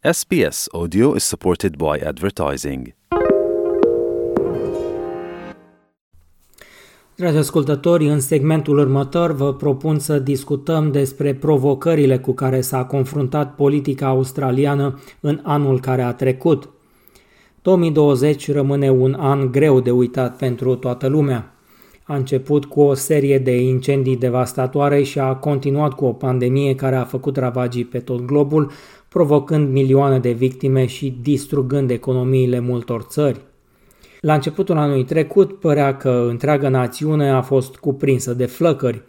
SBS Audio is supported by advertising. Dragi ascultători, în segmentul următor vă propun să discutăm despre provocările cu care s-a confruntat politica australiană în anul care a trecut. 2020 rămâne un an greu de uitat pentru toată lumea. A început cu o serie de incendii devastatoare și a continuat cu o pandemie care a făcut ravagii pe tot globul, provocând milioane de victime și distrugând economiile multor țări. La începutul anului trecut părea că întreaga națiune a fost cuprinsă de flăcări.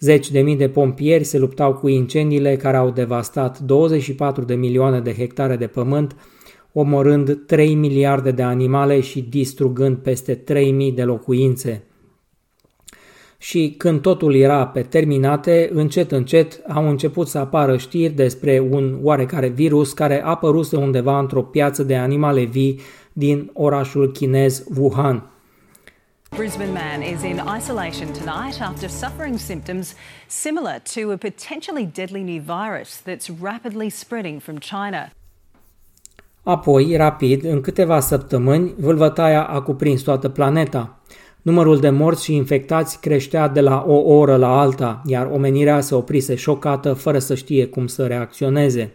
Zeci de mii de pompieri se luptau cu incendiile care au devastat 24 de milioane de hectare de pământ, omorând 3 miliarde de animale și distrugând peste 3000 de locuințe și când totul era pe terminate, încet încet au început să apară știri despre un oarecare virus care a apărut undeva într-o piață de animale vii din orașul chinez Wuhan. Brisbane man is in isolation tonight after suffering symptoms similar to a potentially deadly new virus that's rapidly spreading from China. Apoi, rapid, în câteva săptămâni, vâlvătaia a cuprins toată planeta. Numărul de morți și infectați creștea de la o oră la alta, iar omenirea se oprise șocată fără să știe cum să reacționeze.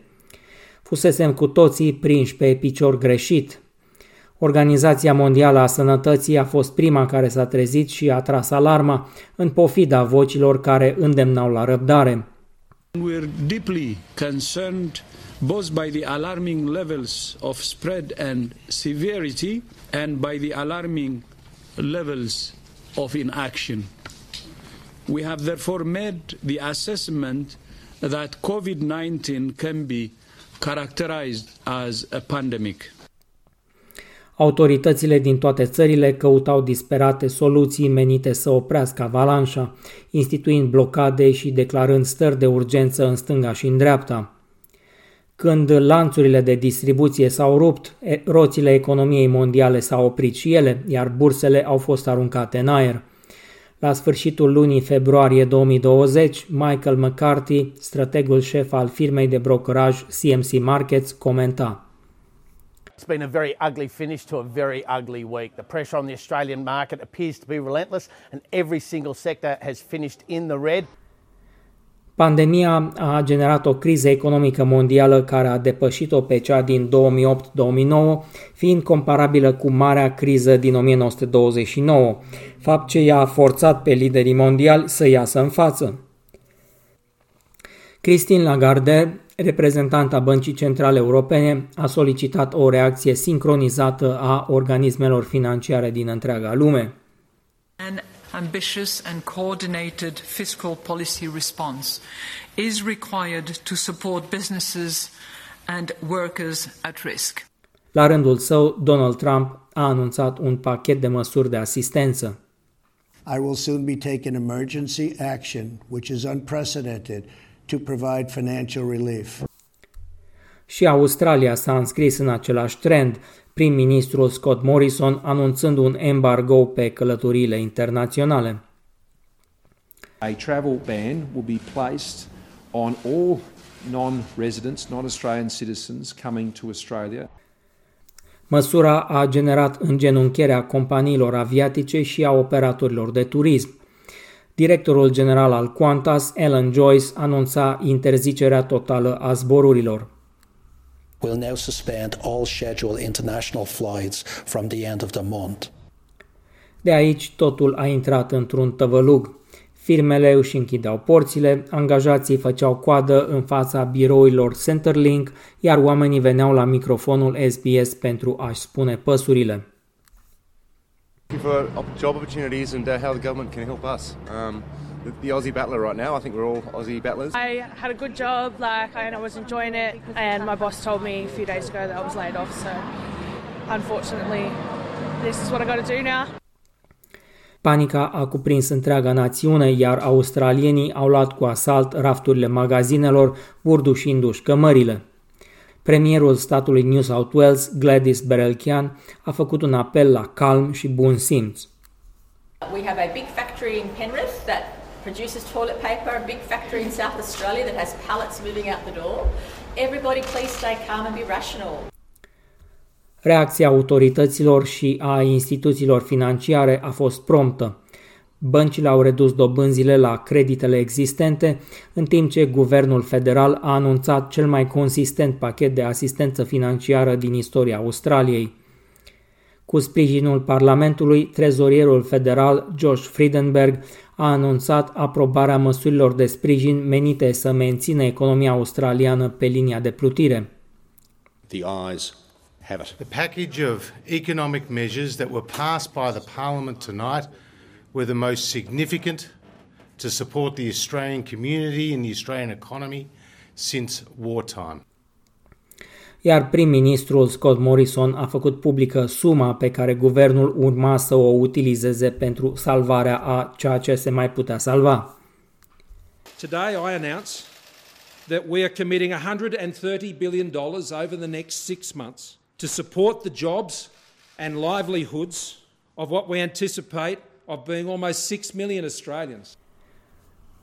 Fusesem cu toții prinși pe picior greșit. Organizația Mondială a Sănătății a fost prima care s-a trezit și a tras alarma în pofida vocilor care îndemnau la răbdare. We're deeply concerned both by the alarming levels of spread and severity and by the alarming levels of inaction. We have therefore made the assessment that COVID 19 can be characterized as a pandemic. Autoritățile din toate țările căutau disperate soluții menite să oprească avalanșa, instituind blocade și declarând stări de urgență în stânga și în dreapta. Când lanțurile de distribuție s-au rupt, roțile economiei mondiale s-au oprit și ele, iar bursele au fost aruncate în aer. La sfârșitul lunii februarie 2020, Michael McCarthy, strategul șef al firmei de brokeraj CMC Markets, comenta. It's been a very ugly finish to a very ugly week. The pressure on the Australian market appears to be relentless and every single sector has finished in the red. Pandemia a generat o criză economică mondială care a depășit-o pe cea din 2008-2009, fiind comparabilă cu marea criză din 1929, fapt ce i-a forțat pe liderii mondiali să iasă în față. Christine Lagarde, reprezentanta Băncii Centrale Europene, a solicitat o reacție sincronizată a organismelor financiare din întreaga lume. And ambitious and coordinated fiscal policy response is required to support businesses and workers at risk. La rândul său, Donald Trump a anunțat un pachet de măsuri de asistență. I will soon be taking emergency action, which is unprecedented, to provide financial relief. Și Australia s-a înscris în același trend, prim-ministrul Scott Morrison anunțând un embargo pe călătoriile internaționale. A travel ban will be placed on all non-residents, non-Australian citizens coming to Australia. Măsura a generat îngenuncherea companiilor aviatice și a operatorilor de turism. Directorul general al Qantas, Alan Joyce, anunța interzicerea totală a zborurilor will now suspend all scheduled international flights from the end of the month. De aici totul a intrat într-un tăvălug. Firmele își închideau porțile, angajații făceau coadă în fața birourilor Centerlink, iar oamenii veneau la microfonul SBS pentru a-și spune păsurile. For job opportunities and uh, how the government can help us. Um, the Aussie battler right now. I think we're all Aussie battlers. I had a good job, like and I was enjoying it, and my boss told me a few days ago that I was laid off. So, unfortunately, this is what I got to do now. Panica a cuprins întreaga națiune, iar australienii au luat cu asalt rafturile magazinelor, urdușindu-și cămările. Premierul statului New South Wales, Gladys Berelchian, a făcut un apel la calm și bun simț. We have a big factory in Penrith that produces toilet paper, a big factory in South Australia that has pallets moving out the door. everybody please stay calm and be rational. Reacția autorităților și a instituțiilor financiare a fost promptă. Băncile au redus dobânzile la creditele existente, în timp ce guvernul federal a anunțat cel mai consistent pachet de asistență financiară din istoria Australiei. Cu sprijinul Parlamentului, trezorierul federal Josh Friedenberg a anunțat aprobarea măsurilor de sprijin menite să mențină economia australiană pe linia de plutire. The eyes have it. The package of economic measures that were passed by the Parliament tonight were the most significant to support the Australian community and the Australian economy since wartime. Iar prim-ministrul Scott Morrison a făcut publică suma pe care guvernul urma să o utilizeze pentru salvarea a ceea ce se mai putea salva. Today I announce that we are committing 130 billion dollars over the next six months to support the jobs and livelihoods of what we anticipate of being almost 6 million Australians.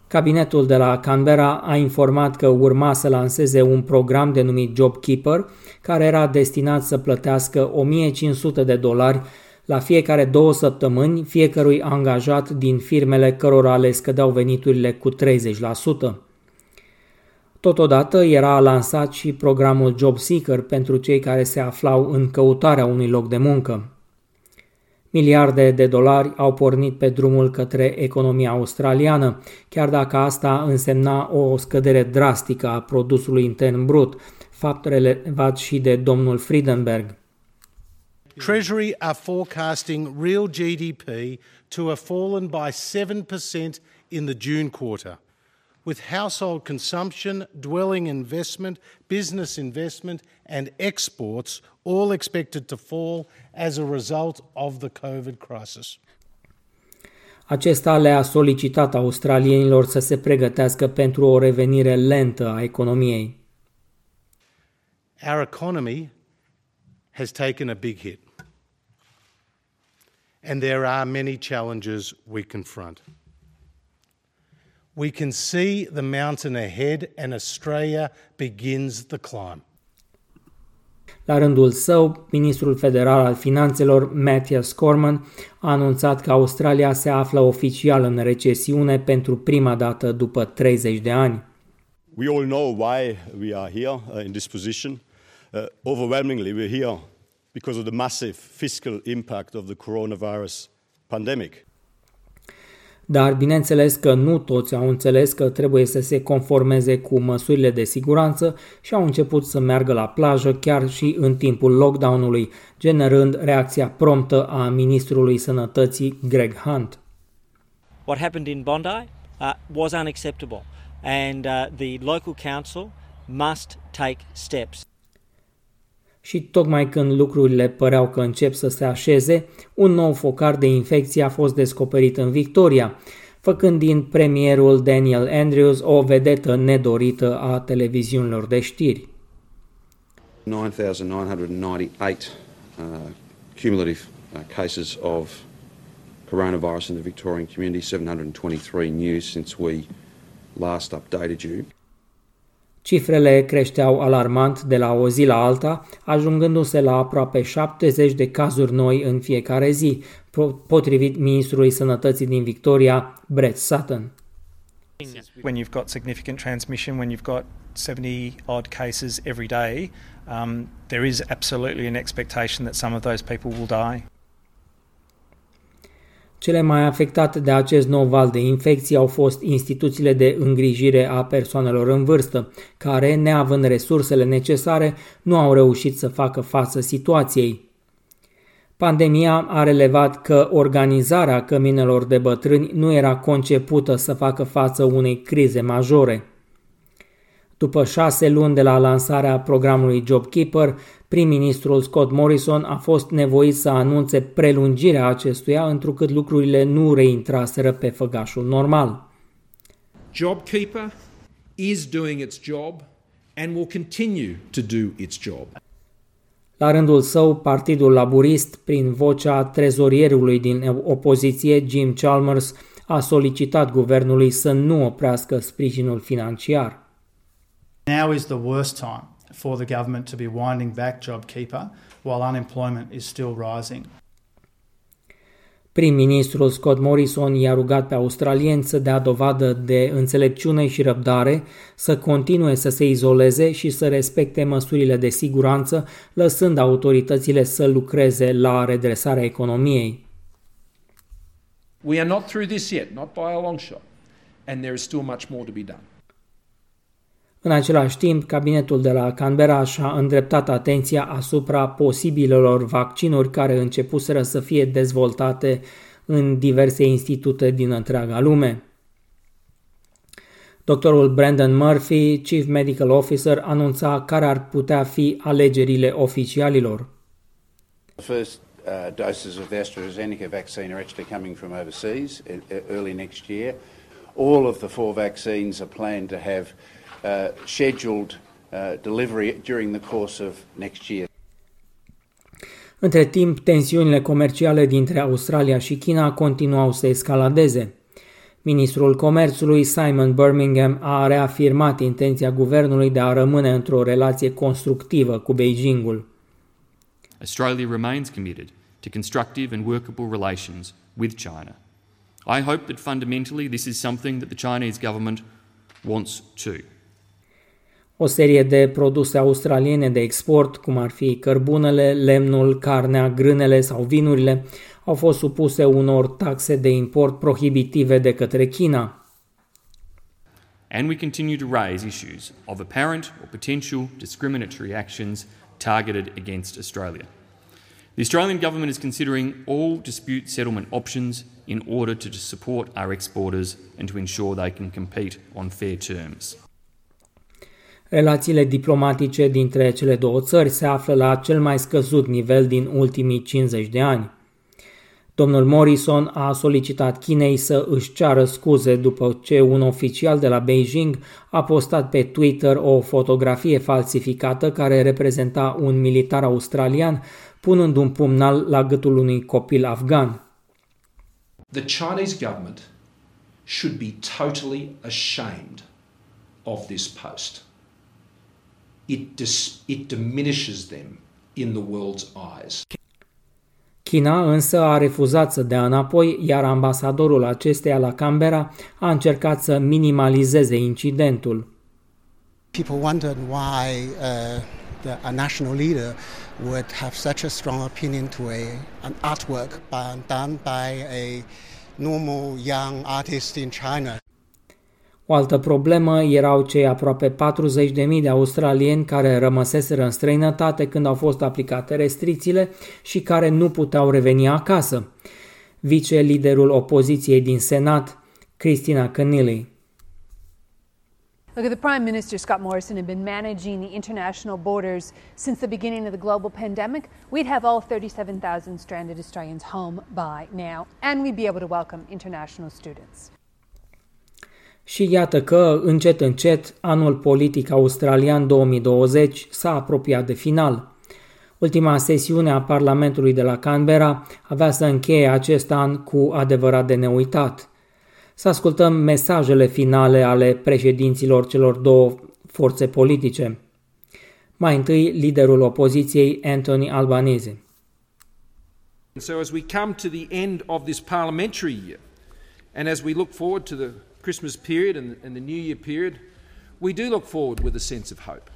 Cabinetul de la Canberra a informat că urma să lanseze un program denumit JobKeeper, care era destinat să plătească 1500 de dolari la fiecare două săptămâni fiecărui angajat din firmele cărora le scădeau veniturile cu 30%. Totodată era lansat și programul Job Seeker pentru cei care se aflau în căutarea unui loc de muncă. Miliarde de dolari au pornit pe drumul către economia australiană, chiar dacă asta însemna o scădere drastică a produsului intern brut, fapt relevat și de domnul Friedenberg. Treasury are forecasting real GDP to have fallen by 7% in the June quarter with household consumption, dwelling investment, business investment, and exports all expected to fall as a result of the COVID crisis. Acesta le-a solicitat australienilor să se pregătească pentru o revenire lentă a economiei. Our economy has taken a big hit. And there are many challenges we confront. We can see the mountain ahead and Australia begins the climb. La rândul său, ministrul federal al finanțelor, Matthias Corman, a anunțat că Australia se află oficial în recesiune pentru prima dată după 30 de ani. We all know why we are here uh, in this position. Uh, overwhelmingly, we're here because of the massive fiscal impact of the coronavirus pandemic. Dar bineînțeles că nu toți au înțeles că trebuie să se conformeze cu măsurile de siguranță și au început să meargă la plajă chiar și în timpul lockdown-ului, generând reacția promptă a ministrului sănătății Greg Hunt. What happened in Bondi uh, was unacceptable and uh, the local council must take steps și tocmai când lucrurile păreau că încep să se așeze, un nou focar de infecție a fost descoperit în Victoria, făcând din premierul Daniel Andrews o vedetă nedorită a televiziunilor de știri. 9,998 uh, cumulative uh, cases of coronavirus in the Victorian community, 723 new since we last updated you. Cifrele creșteau alarmant de la o zi la alta, ajungându-se la aproape 70 de cazuri noi în fiecare zi, potrivit ministrului sănătății din Victoria, Brett Sutton. When you've got significant transmission, when you've got 70 odd cases every day, um, there is absolutely an expectation that some of those people will die. Cele mai afectate de acest nou val de infecții au fost instituțiile de îngrijire a persoanelor în vârstă, care, neavând resursele necesare, nu au reușit să facă față situației. Pandemia a relevat că organizarea căminelor de bătrâni nu era concepută să facă față unei crize majore. După șase luni de la lansarea programului JobKeeper, prim-ministrul Scott Morrison a fost nevoit să anunțe prelungirea acestuia, întrucât lucrurile nu reintraseră pe făgașul normal. JobKeeper is doing its job and will continue to do its job. La rândul său, Partidul Laburist, prin vocea trezorierului din opoziție, Jim Chalmers, a solicitat guvernului să nu oprească sprijinul financiar. Now is the worst time for the government to be winding back JobKeeper while unemployment is still rising. Prim-ministrul Scott Morrison i-a rugat pe australieni să dea dovadă de înțelepciune și răbdare, să continue să se izoleze și să respecte măsurile de siguranță, lăsând autoritățile să lucreze la redresarea economiei. We are not through this yet, not by a long shot, and there is still much more to be done. În același timp, cabinetul de la Canberra și-a îndreptat atenția asupra posibilelor vaccinuri care începuseră să fie dezvoltate în diverse institute din întreaga lume. Doctorul Brandon Murphy, Chief Medical Officer, anunța care ar putea fi alegerile oficialilor. The first uh, doses of the AstraZeneca vaccine are actually coming from overseas early next year. All of the four vaccines are planned to have uh, scheduled uh, delivery during the course of next year. Între timp, tensiunile comerciale dintre Australia și China continuau să escaladeze. Ministrul Comerțului Simon Birmingham a reafirmat intenția guvernului de a rămâne într-o relație constructivă cu Beijingul. Australia remains committed to constructive and workable relations with China. I hope that fundamentally this is something that the Chinese government wants too. O serie de produse australiene de export, cum ar fi cărbunele, lemnul, carnea, grânele sau vinurile, au fost supuse unor taxe de import prohibitive de către China. And we continue to raise issues of apparent or potential discriminatory actions targeted against Australia. The Australian government is considering all dispute settlement options in order to support our exporters and to ensure they can compete on fair terms. Relațiile diplomatice dintre cele două țări se află la cel mai scăzut nivel din ultimii 50 de ani. Domnul Morrison a solicitat Chinei să își ceară scuze după ce un oficial de la Beijing a postat pe Twitter o fotografie falsificată care reprezenta un militar australian punând un pumnal la gâtul unui copil afgan. The Chinese government should be totally ashamed of this post it, dis- it diminishes them in the world's eyes. China însă a refuzat să dea înapoi, iar ambasadorul acesteia la Canberra a încercat să minimalizeze incidentul. People wondered why uh, the, a national leader would have such a strong opinion to a, an artwork by, done by a normal young artist in China. O altă problemă erau cei aproape 40.000 de australieni care rămăseseră în străinătate când au fost aplicate restricțiile și care nu puteau reveni acasă. Vice-liderul opoziției din Senat, Christina Keneally. Look, if the Prime Minister Scott Morrison had been managing the international borders since the beginning of the global pandemic, we'd have all 37,000 stranded Australians home by now, and we'd be able to welcome international students. Și iată că, încet încet, anul politic australian 2020 s-a apropiat de final. Ultima sesiune a Parlamentului de la Canberra avea să încheie acest an cu adevărat de neuitat. Să ascultăm mesajele finale ale președinților celor două forțe politice. Mai întâi, liderul opoziției, Anthony Albanese. So as we come to the end of this parliamentary year, and as we look forward to the Christmas period and, and the New Year period, we do look forward with a sense of hope.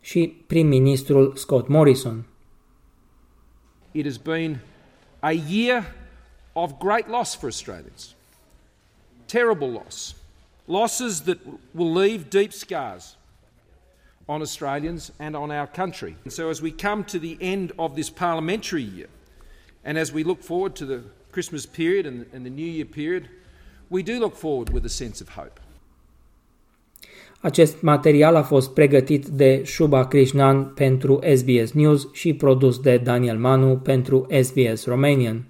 Și prim-ministrul Scott Morrison. It has been a year of great loss for Australians. Terrible loss. Losses that will leave deep scars on Australians and on our country. And so, as we come to the end of this parliamentary year, and as we look forward to the Christmas period and, and the New Year period, we do look forward with a sense of hope. Acest material a fost pregătit de Shubha Krishnan pentru SBS News și produs de Daniel Manu pentru SBS Romanian.